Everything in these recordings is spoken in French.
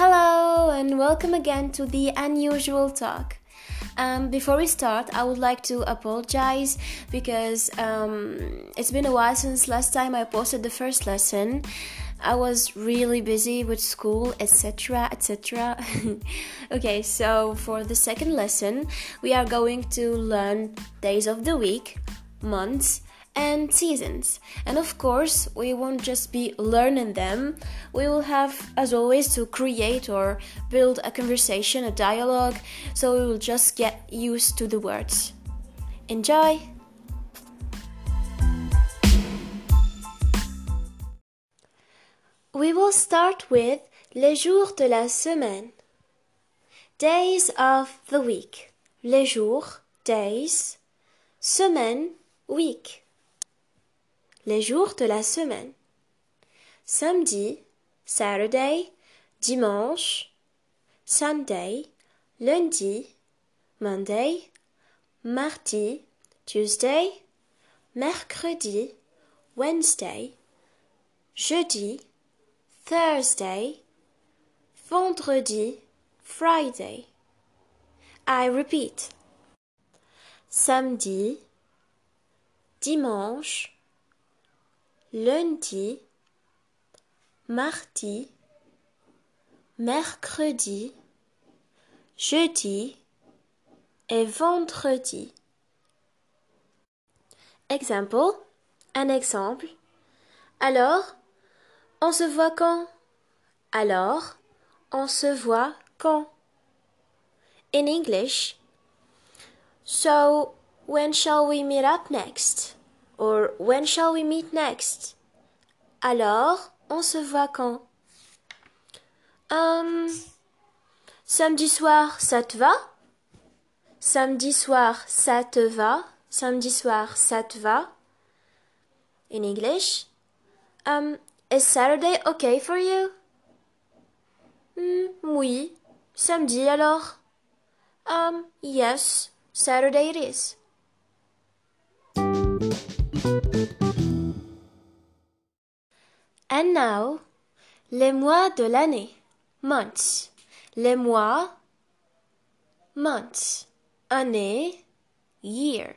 Hello, and welcome again to the unusual talk. Um, before we start, I would like to apologize because um, it's been a while since last time I posted the first lesson. I was really busy with school, etc., etc. okay, so for the second lesson, we are going to learn days of the week, months, and seasons. And of course, we won't just be learning them, we will have, as always, to create or build a conversation, a dialogue, so we will just get used to the words. Enjoy! We will start with les jours de la semaine. Days of the week. Les jours, days. Semaine, week les jours de la semaine. Samedi, Saturday, dimanche, Sunday, lundi, Monday, mardi, Tuesday, mercredi, Wednesday, jeudi, Thursday, vendredi, Friday. I repeat. Samedi, dimanche, lundi, mardi, mercredi, jeudi et vendredi. Exemple, un exemple. Alors, on se voit quand? Alors, on se voit quand? In English, so when shall we meet up next? Or when shall we meet next? Alors, on se voit quand? Um, samedi soir, ça te va? Samedi soir, ça te va? Samedi soir, ça te va? In English, um, is Saturday okay for you? Mm, oui. Samedi alors? Um, yes, Saturday it is. And now, les mois de l'année. Months. Les mois. Months. Année. Year.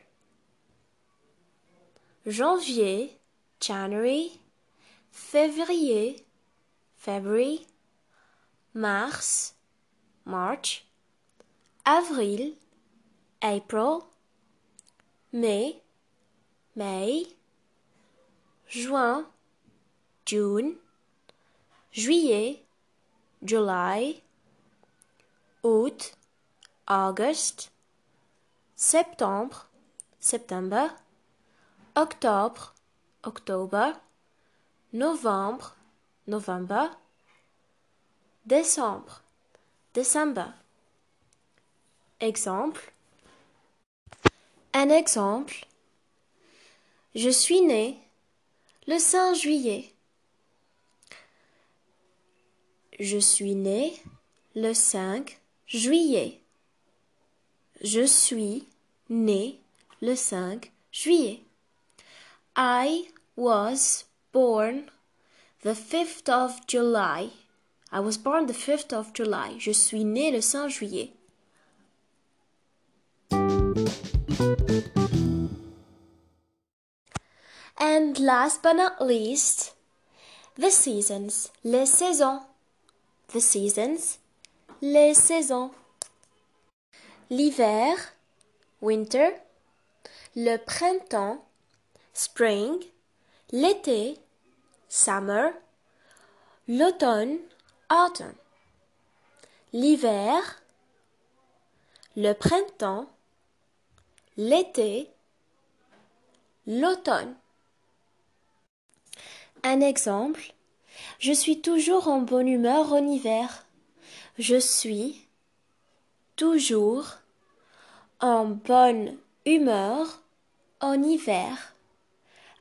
Janvier. January. Février. February. Mars. March. Avril. April. Mai. May. Juin. June, juillet, July, août, August, septembre, September, octobre, October, novembre, November, décembre, December. Exemple. Un exemple. Je suis né le 5 juillet. Je suis né le 5 juillet. Je suis né le 5 juillet. I was born the 5th of July. I was born the 5th of July. Je suis né le 5 juillet. And last but not least, the seasons, les saisons the seasons, les saisons. L'hiver, winter, le printemps, spring, l'été, summer, l'automne, autumn. L'hiver, le printemps, l'été, l'automne. Un exemple, je suis toujours en bonne humeur en hiver. Je suis toujours en bonne humeur en hiver.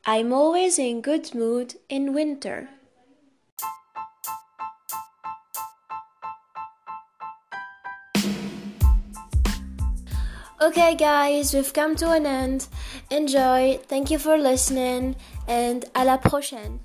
I'm always in good mood in winter. Okay, guys, we've come to an end. Enjoy. Thank you for listening, and à la prochaine.